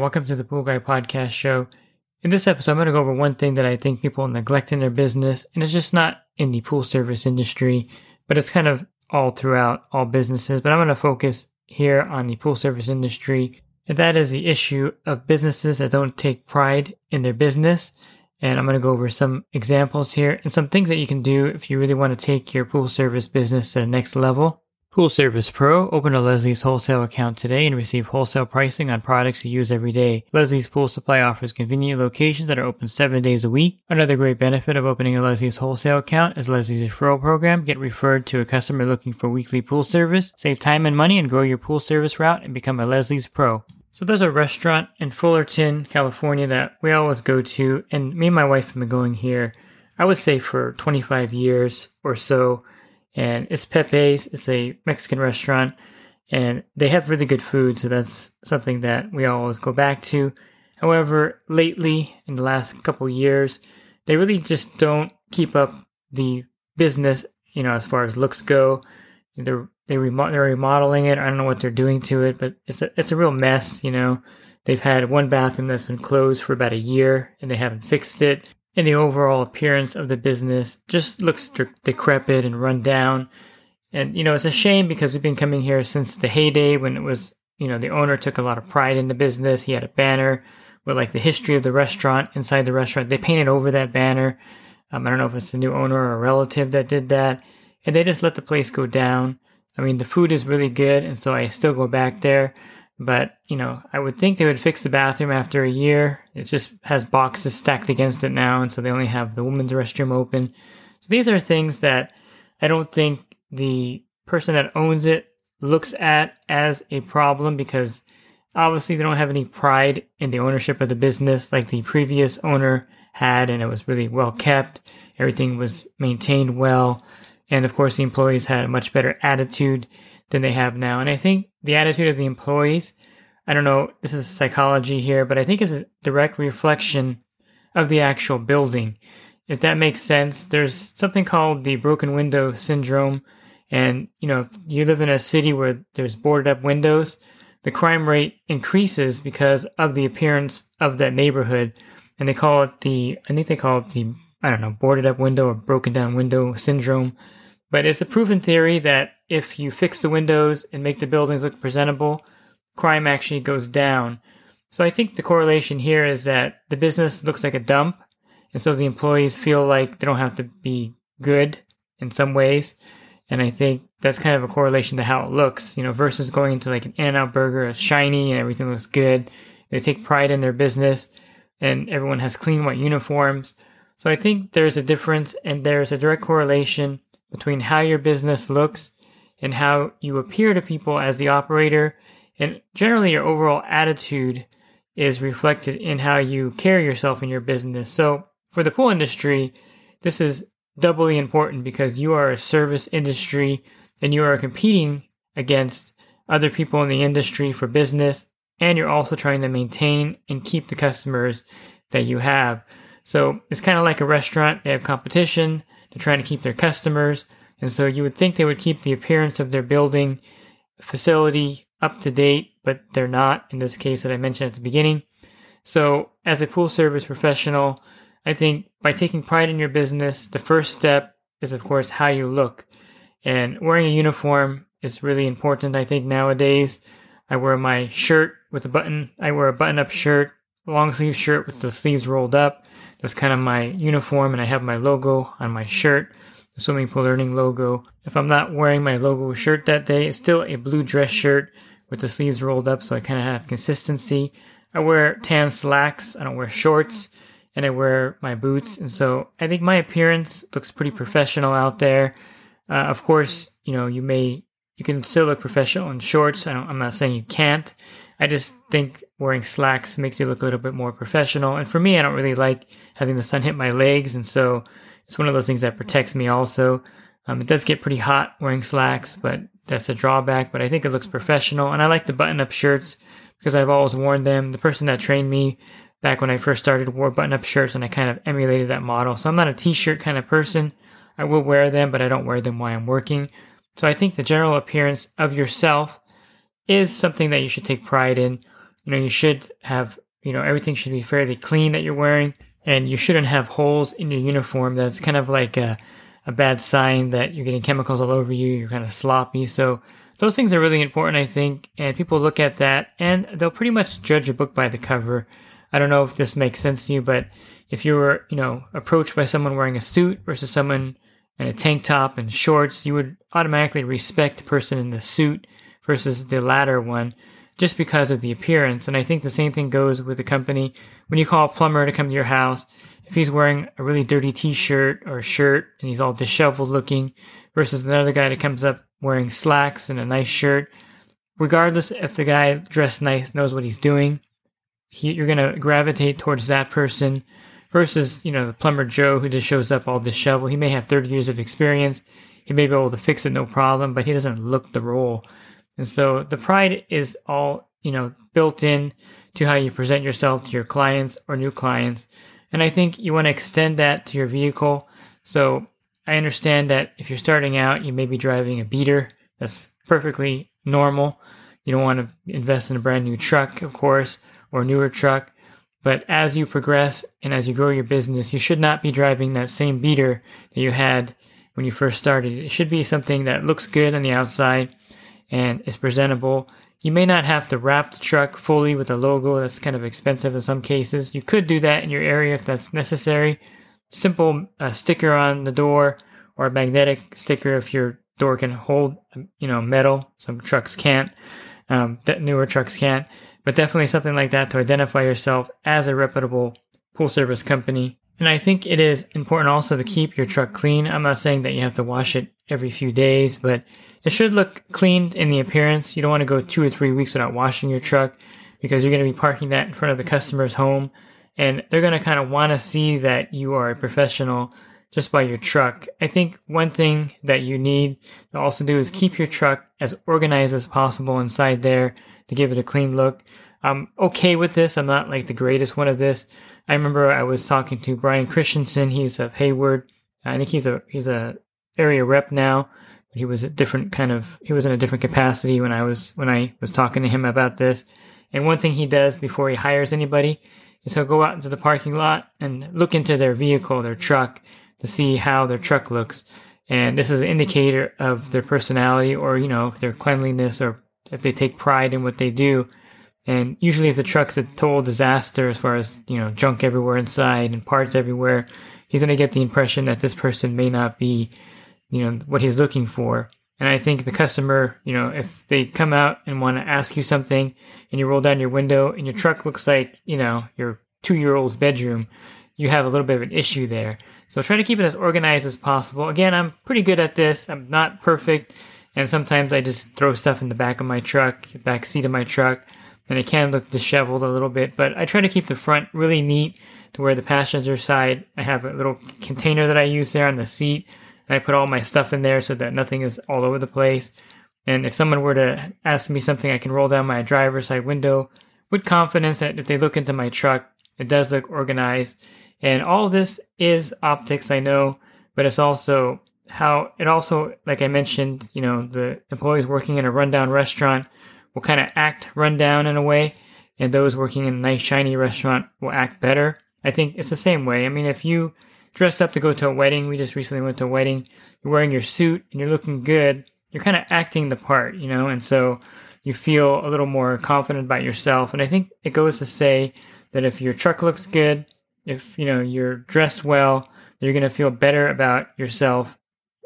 Welcome to the Pool Guy Podcast Show. In this episode, I'm going to go over one thing that I think people neglect in their business, and it's just not in the pool service industry, but it's kind of all throughout all businesses. But I'm going to focus here on the pool service industry, and that is the issue of businesses that don't take pride in their business. And I'm going to go over some examples here and some things that you can do if you really want to take your pool service business to the next level. Pool Service Pro. Open a Leslie's wholesale account today and receive wholesale pricing on products you use every day. Leslie's Pool Supply offers convenient locations that are open seven days a week. Another great benefit of opening a Leslie's wholesale account is Leslie's referral program. Get referred to a customer looking for weekly pool service. Save time and money and grow your pool service route and become a Leslie's Pro. So there's a restaurant in Fullerton, California that we always go to, and me and my wife have been going here, I would say for 25 years or so and it's Pepe's. It's a Mexican restaurant, and they have really good food, so that's something that we always go back to. However, lately, in the last couple years, they really just don't keep up the business, you know, as far as looks go. They're they remo- they're remodeling it. I don't know what they're doing to it, but it's a it's a real mess. You know, they've had one bathroom that's been closed for about a year, and they haven't fixed it and the overall appearance of the business just looks decrepit and run down. And, you know, it's a shame because we've been coming here since the heyday when it was, you know, the owner took a lot of pride in the business. He had a banner with like the history of the restaurant inside the restaurant. They painted over that banner. Um, I don't know if it's the new owner or a relative that did that. And they just let the place go down. I mean, the food is really good. And so I still go back there. But, you know, I would think they would fix the bathroom after a year. It just has boxes stacked against it now, and so they only have the women's restroom open. So these are things that I don't think the person that owns it looks at as a problem because obviously they don't have any pride in the ownership of the business like the previous owner had, and it was really well kept. Everything was maintained well. And of course, the employees had a much better attitude than they have now. And I think the attitude of the employees, I don't know, this is psychology here, but I think is a direct reflection of the actual building. If that makes sense, there's something called the broken window syndrome. And, you know, if you live in a city where there's boarded up windows, the crime rate increases because of the appearance of that neighborhood. And they call it the, I think they call it the, I don't know, boarded up window or broken down window syndrome. But it's a proven theory that if you fix the windows and make the buildings look presentable, crime actually goes down. So I think the correlation here is that the business looks like a dump, and so the employees feel like they don't have to be good in some ways. And I think that's kind of a correlation to how it looks, you know, versus going into like an In-N-Out burger, it's shiny and everything looks good. They take pride in their business and everyone has clean white uniforms. So I think there's a difference and there's a direct correlation between how your business looks and how you appear to people as the operator. And generally, your overall attitude is reflected in how you carry yourself in your business. So, for the pool industry, this is doubly important because you are a service industry and you are competing against other people in the industry for business. And you're also trying to maintain and keep the customers that you have. So, it's kind of like a restaurant, they have competition, they're trying to keep their customers. And so you would think they would keep the appearance of their building facility up to date, but they're not in this case that I mentioned at the beginning. So, as a pool service professional, I think by taking pride in your business, the first step is, of course, how you look. And wearing a uniform is really important, I think, nowadays. I wear my shirt with a button, I wear a button up shirt, long sleeve shirt with the sleeves rolled up. That's kind of my uniform, and I have my logo on my shirt the swimming pool learning logo. If I'm not wearing my logo shirt that day, it's still a blue dress shirt with the sleeves rolled up, so I kind of have consistency. I wear tan slacks, I don't wear shorts, and I wear my boots, and so I think my appearance looks pretty professional out there. Uh, of course, you know, you may, you can still look professional in shorts. I am not saying you can't. I just think wearing slacks makes you look a little bit more professional. And for me, I don't really like having the sun hit my legs. And so it's one of those things that protects me also. Um, it does get pretty hot wearing slacks, but that's a drawback. But I think it looks professional. And I like the button up shirts because I've always worn them. The person that trained me back when I first started wore button up shirts and I kind of emulated that model. So I'm not a t shirt kind of person. I will wear them, but I don't wear them while I'm working. So I think the general appearance of yourself is something that you should take pride in. You know, you should have, you know, everything should be fairly clean that you're wearing, and you shouldn't have holes in your uniform. That's kind of like a, a bad sign that you're getting chemicals all over you, you're kind of sloppy. So those things are really important, I think, and people look at that and they'll pretty much judge a book by the cover. I don't know if this makes sense to you, but if you were, you know, approached by someone wearing a suit versus someone in a tank top and shorts, you would automatically respect the person in the suit versus the latter one just because of the appearance. And I think the same thing goes with the company. When you call a plumber to come to your house, if he's wearing a really dirty t-shirt or shirt and he's all disheveled looking versus another guy that comes up wearing slacks and a nice shirt, regardless if the guy dressed nice knows what he's doing, he, you're going to gravitate towards that person versus, you know, the plumber Joe who just shows up all disheveled. He may have 30 years of experience. He may be able to fix it no problem, but he doesn't look the role. And so the pride is all, you know, built in to how you present yourself to your clients or new clients. And I think you want to extend that to your vehicle. So I understand that if you're starting out, you may be driving a beater. That's perfectly normal. You don't want to invest in a brand new truck, of course, or newer truck. But as you progress and as you grow your business, you should not be driving that same beater that you had when you first started. It should be something that looks good on the outside and is presentable. You may not have to wrap the truck fully with a logo. That's kind of expensive in some cases. You could do that in your area if that's necessary. Simple uh, sticker on the door or a magnetic sticker if your door can hold, you know, metal. Some trucks can't. Um, that newer trucks can't. But definitely something like that to identify yourself as a reputable pool service company. And I think it is important also to keep your truck clean. I'm not saying that you have to wash it every few days, but it should look clean in the appearance. You don't want to go two or three weeks without washing your truck because you're going to be parking that in front of the customer's home and they're going to kind of want to see that you are a professional just by your truck. I think one thing that you need to also do is keep your truck as organized as possible inside there to give it a clean look. I'm okay with this. I'm not like the greatest one of this. I remember I was talking to Brian Christensen. He's of Hayward. I think he's a he's a area rep now he was a different kind of he was in a different capacity when I was when I was talking to him about this. And one thing he does before he hires anybody is he'll go out into the parking lot and look into their vehicle, their truck, to see how their truck looks. And this is an indicator of their personality or, you know, their cleanliness or if they take pride in what they do. And usually if the truck's a total disaster as far as, you know, junk everywhere inside and parts everywhere, he's going to get the impression that this person may not be you know what he's looking for. And i think the customer you know if they come out and want to ask you something and you roll down your window and your truck looks like you know your two year old's bedroom you have a little bit of an issue there. So try to keep it as organized as possible. Again i'm pretty good at this. I'm not perfect. And sometimes i just throw stuff in the back of my truck back seat of my truck and it can look disheveled a little bit. But i try to keep the front really neat to where the passenger side i have a little container that i use there on the seat I put all my stuff in there so that nothing is all over the place. And if someone were to ask me something, I can roll down my driver's side window with confidence that if they look into my truck, it does look organized. And all this is optics, I know, but it's also how it also, like I mentioned, you know, the employees working in a rundown restaurant will kind of act rundown in a way, and those working in a nice, shiny restaurant will act better. I think it's the same way. I mean, if you dressed up to go to a wedding. We just recently went to a wedding. You're wearing your suit and you're looking good. You're kind of acting the part, you know, and so you feel a little more confident about yourself. And I think it goes to say that if your truck looks good, if you know you're dressed well, you're going to feel better about yourself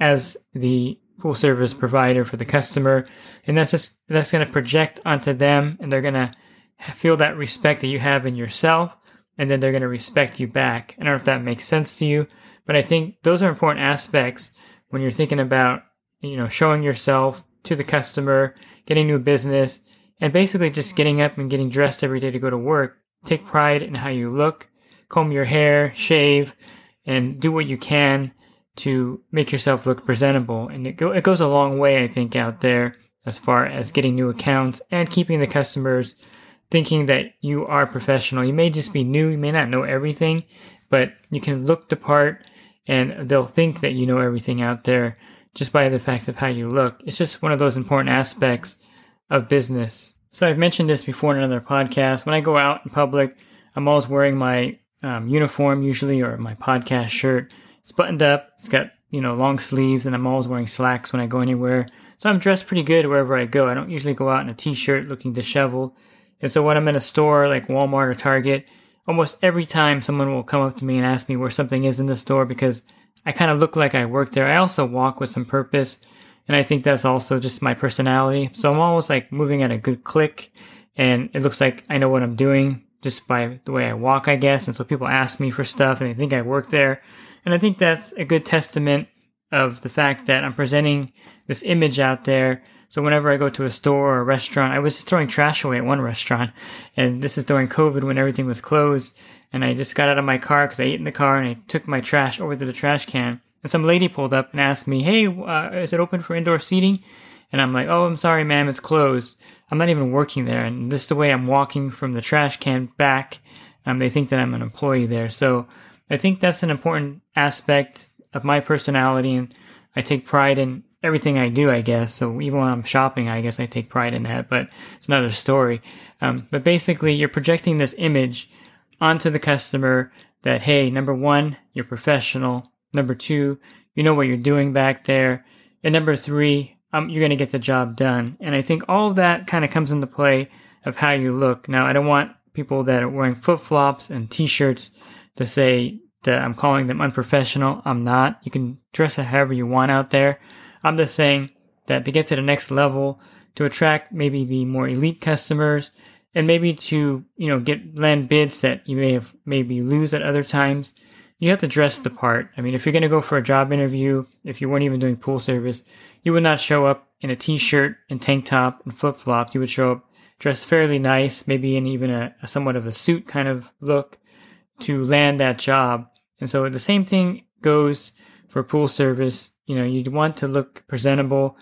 as the full service provider for the customer, and that's just that's going to project onto them, and they're going to feel that respect that you have in yourself and then they're going to respect you back. I don't know if that makes sense to you, but I think those are important aspects when you're thinking about you know, showing yourself to the customer, getting new business, and basically just getting up and getting dressed every day to go to work. Take pride in how you look, comb your hair, shave, and do what you can to make yourself look presentable. And it, go, it goes a long way, I think, out there as far as getting new accounts and keeping the customers thinking that you are professional. You may just be new, you may not know everything, but you can look the part and they'll think that you know everything out there just by the fact of how you look. It's just one of those important aspects of business. So I've mentioned this before in another podcast. When I go out in public, I'm always wearing my um, uniform usually or my podcast shirt. It's buttoned up. It's got you know long sleeves, and I'm always wearing slacks when I go anywhere. So I'm dressed pretty good wherever I go. I don't usually go out in a t-shirt looking disheveled. And so when I'm in a store like Walmart or Target, almost every time someone will come up to me and ask me where something is in the store because I kind of look like I work there. I also walk with some purpose. And I think that's also just my personality. So I'm always like moving at a good click and it looks like I know what I'm doing just by the way I walk, I guess. And so people ask me for stuff and they think I work there. And I think that's a good testament of the fact that I'm presenting this image out there. So whenever I go to a store or a restaurant, I was throwing trash away at one restaurant. And this is during COVID when everything was closed. And I just got out of my car because I ate in the car and I took my trash over to the trash can. And some lady pulled up and asked me, Hey, uh, is it open for indoor seating? And I'm like, Oh, I'm sorry, ma'am, it's closed. I'm not even working there. And this is the way I'm walking from the trash can back. Um, they think that I'm an employee there. So I think that's an important aspect of my personality. And I take pride in everything I do, I guess. So even when I'm shopping, I guess I take pride in that, but it's another story. Um, but basically, you're projecting this image onto the customer that, hey, number one, you're professional. Number two, you know what you're doing back there. And number three, um, you're going to get the job done. And I think all of that kind of comes into play of how you look. Now, I don't want people that are wearing flip flops and t shirts to say that I'm calling them unprofessional. I'm not. You can dress however you want out there. I'm just saying that to get to the next level, to attract maybe the more elite customers, and maybe to you know get land bids that you may have maybe lose at other times, you have to dress the part. I mean, if you're going to go for a job interview, if you weren't even doing pool service, you would not show up in a t-shirt and tank top and flip flops. You would show up dressed fairly nice, maybe in even a, a somewhat of a suit kind of look to land that job. And so the same thing goes for pool service. You know, you want to look presentable.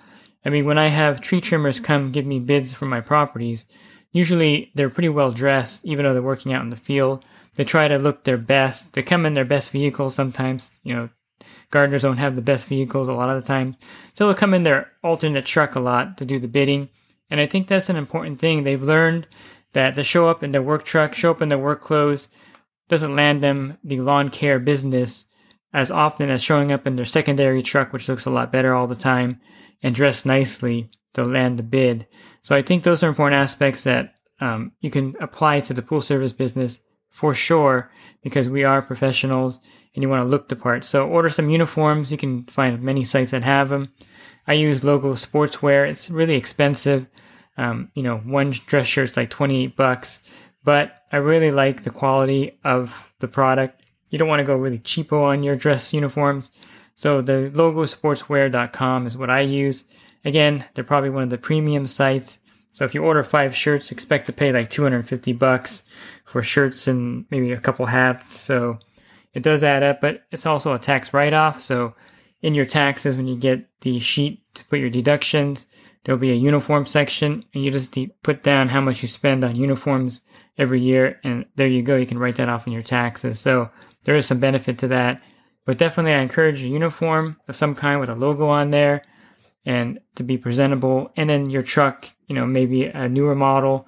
I mean, when I have tree trimmers come give me bids for my properties, usually they're pretty well dressed, even though they're working out in the field. They try to look their best. They come in their best vehicles sometimes. You know, gardeners don't have the best vehicles a lot of the times. So they'll come in their alternate truck a lot to do the bidding. And I think that's an important thing. They've learned that to show up in their work truck, show up in their work clothes, doesn't land them the lawn care business as often as showing up in their secondary truck, which looks a lot better all the time, and dressed nicely to land the bid. So I think those are important aspects that um, you can apply to the pool service business for sure, because we are professionals and you want to look the part. So order some uniforms. You can find many sites that have them. I use Logo Sportswear. It's really expensive. Um, you know, one dress shirt's like 28 bucks, but I really like the quality of the product. You don't want to go really cheapo on your dress uniforms. So the logosportswear.com is what I use. Again, they're probably one of the premium sites. So if you order five shirts, expect to pay like 250 bucks for shirts and maybe a couple hats. So it does add up, but it's also a tax write-off. So in your taxes, when you get the sheet to put your deductions, there'll be a uniform section, and you just put down how much you spend on uniforms every year, and there you go. You can write that off in your taxes. So there is some benefit to that. But definitely, I encourage a uniform of some kind with a logo on there and to be presentable. And then your truck, you know, maybe a newer model,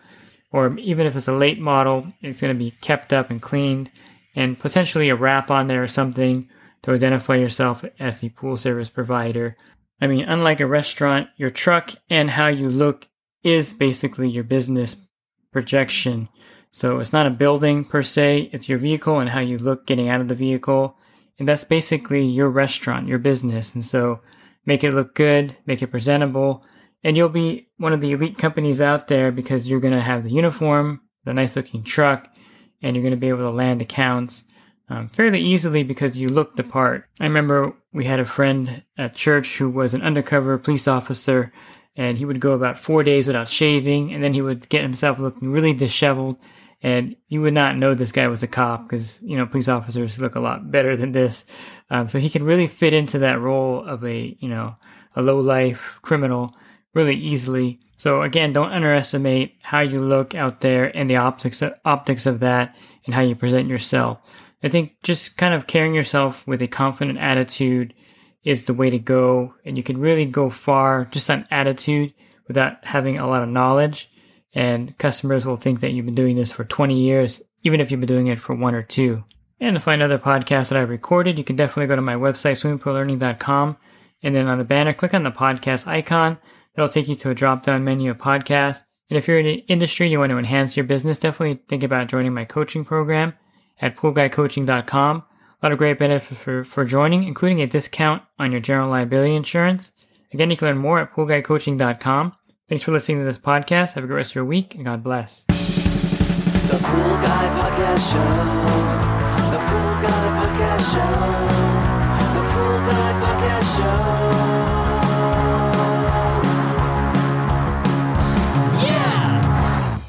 or even if it's a late model, it's going to be kept up and cleaned, and potentially a wrap on there or something to identify yourself as the pool service provider. I mean, unlike a restaurant, your truck and how you look is basically your business projection. So it's not a building per se, it's your vehicle and how you look getting out of the vehicle. And that's basically your restaurant, your business. And so make it look good, make it presentable, and you'll be one of the elite companies out there because you're going to have the uniform, the nice looking truck, and you're going to be able to land accounts um, fairly easily because you look the part. I remember we had a friend at church who was an undercover police officer, and he would go about four days without shaving, and then he would get himself looking really disheveled. And you would not know this guy was a cop because, you know, police officers look a lot better than this. Um, so he can really fit into that role of a, you know, a low life criminal really easily. So again, don't underestimate how you look out there and the optics optics of that and how you present yourself. I think just kind of carrying yourself with a confident attitude is the way to go, and you can really go far just on attitude without having a lot of knowledge. And customers will think that you've been doing this for 20 years, even if you've been doing it for one or two. And to find other podcasts that I've recorded, you can definitely go to my website, swimmingpoollearning.com, and then on the banner, click on the podcast icon. That'll take you to a drop down menu of podcasts. And if you're in the industry and you want to enhance your business, definitely think about joining my coaching program at poolguycoaching.com. A lot of great benefits for, for joining, including a discount on your general liability insurance. Again, you can learn more at poolguycoaching.com. Thanks for listening to this podcast. Have a great rest of your week, and God bless. The Pool Guy Podcast Show. The Pool Guy Podcast Show. The Pool Guy Podcast Show. Yeah!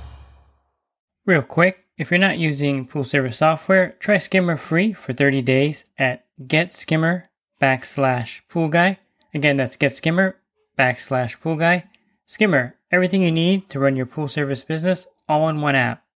Real quick, if you're not using pool service software, try Skimmer free for 30 days at getskimmer backslash pool guy. Again, that's getskimmer backslash pool guy. Skimmer, everything you need to run your pool service business all in one app.